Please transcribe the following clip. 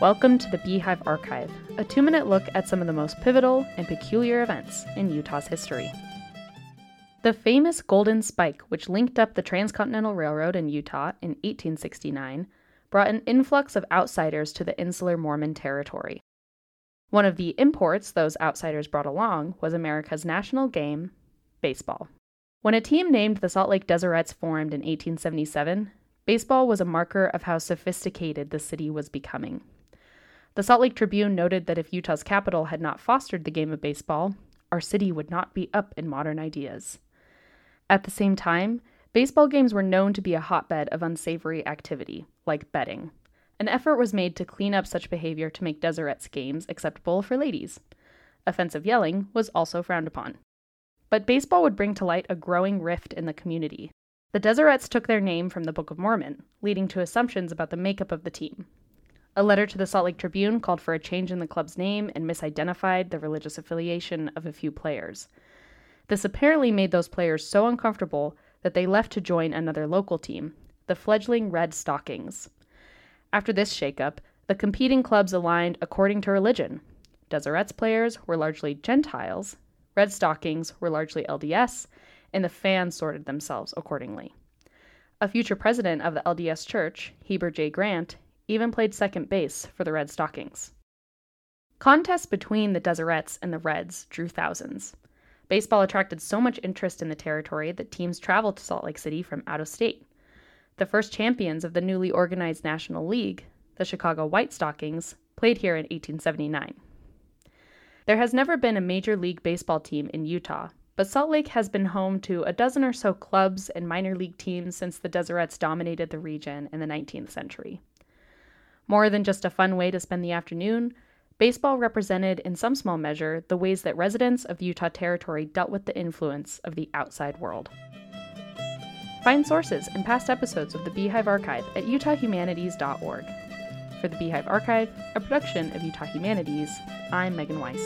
Welcome to the Beehive Archive, a two minute look at some of the most pivotal and peculiar events in Utah's history. The famous Golden Spike, which linked up the Transcontinental Railroad in Utah in 1869, brought an influx of outsiders to the insular Mormon territory. One of the imports those outsiders brought along was America's national game, baseball. When a team named the Salt Lake Deserets formed in 1877, baseball was a marker of how sophisticated the city was becoming. The Salt Lake Tribune noted that if Utah's capital had not fostered the game of baseball, our city would not be up in modern ideas. At the same time, baseball games were known to be a hotbed of unsavory activity, like betting. An effort was made to clean up such behavior to make Deseret's games acceptable for ladies. Offensive yelling was also frowned upon. But baseball would bring to light a growing rift in the community. The Deseret's took their name from the Book of Mormon, leading to assumptions about the makeup of the team. A letter to the Salt Lake Tribune called for a change in the club's name and misidentified the religious affiliation of a few players. This apparently made those players so uncomfortable that they left to join another local team, the fledgling Red Stockings. After this shakeup, the competing clubs aligned according to religion. Deseret's players were largely Gentiles, Red Stockings were largely LDS, and the fans sorted themselves accordingly. A future president of the LDS Church, Heber J. Grant, even played second base for the Red Stockings. Contests between the Deseret's and the Reds drew thousands. Baseball attracted so much interest in the territory that teams traveled to Salt Lake City from out of state. The first champions of the newly organized National League, the Chicago White Stockings, played here in 1879. There has never been a Major League Baseball team in Utah, but Salt Lake has been home to a dozen or so clubs and minor league teams since the Deseret's dominated the region in the 19th century. More than just a fun way to spend the afternoon, baseball represented, in some small measure, the ways that residents of the Utah Territory dealt with the influence of the outside world. Find sources and past episodes of the Beehive Archive at utahhumanities.org. For the Beehive Archive, a production of Utah Humanities, I'm Megan Weiss.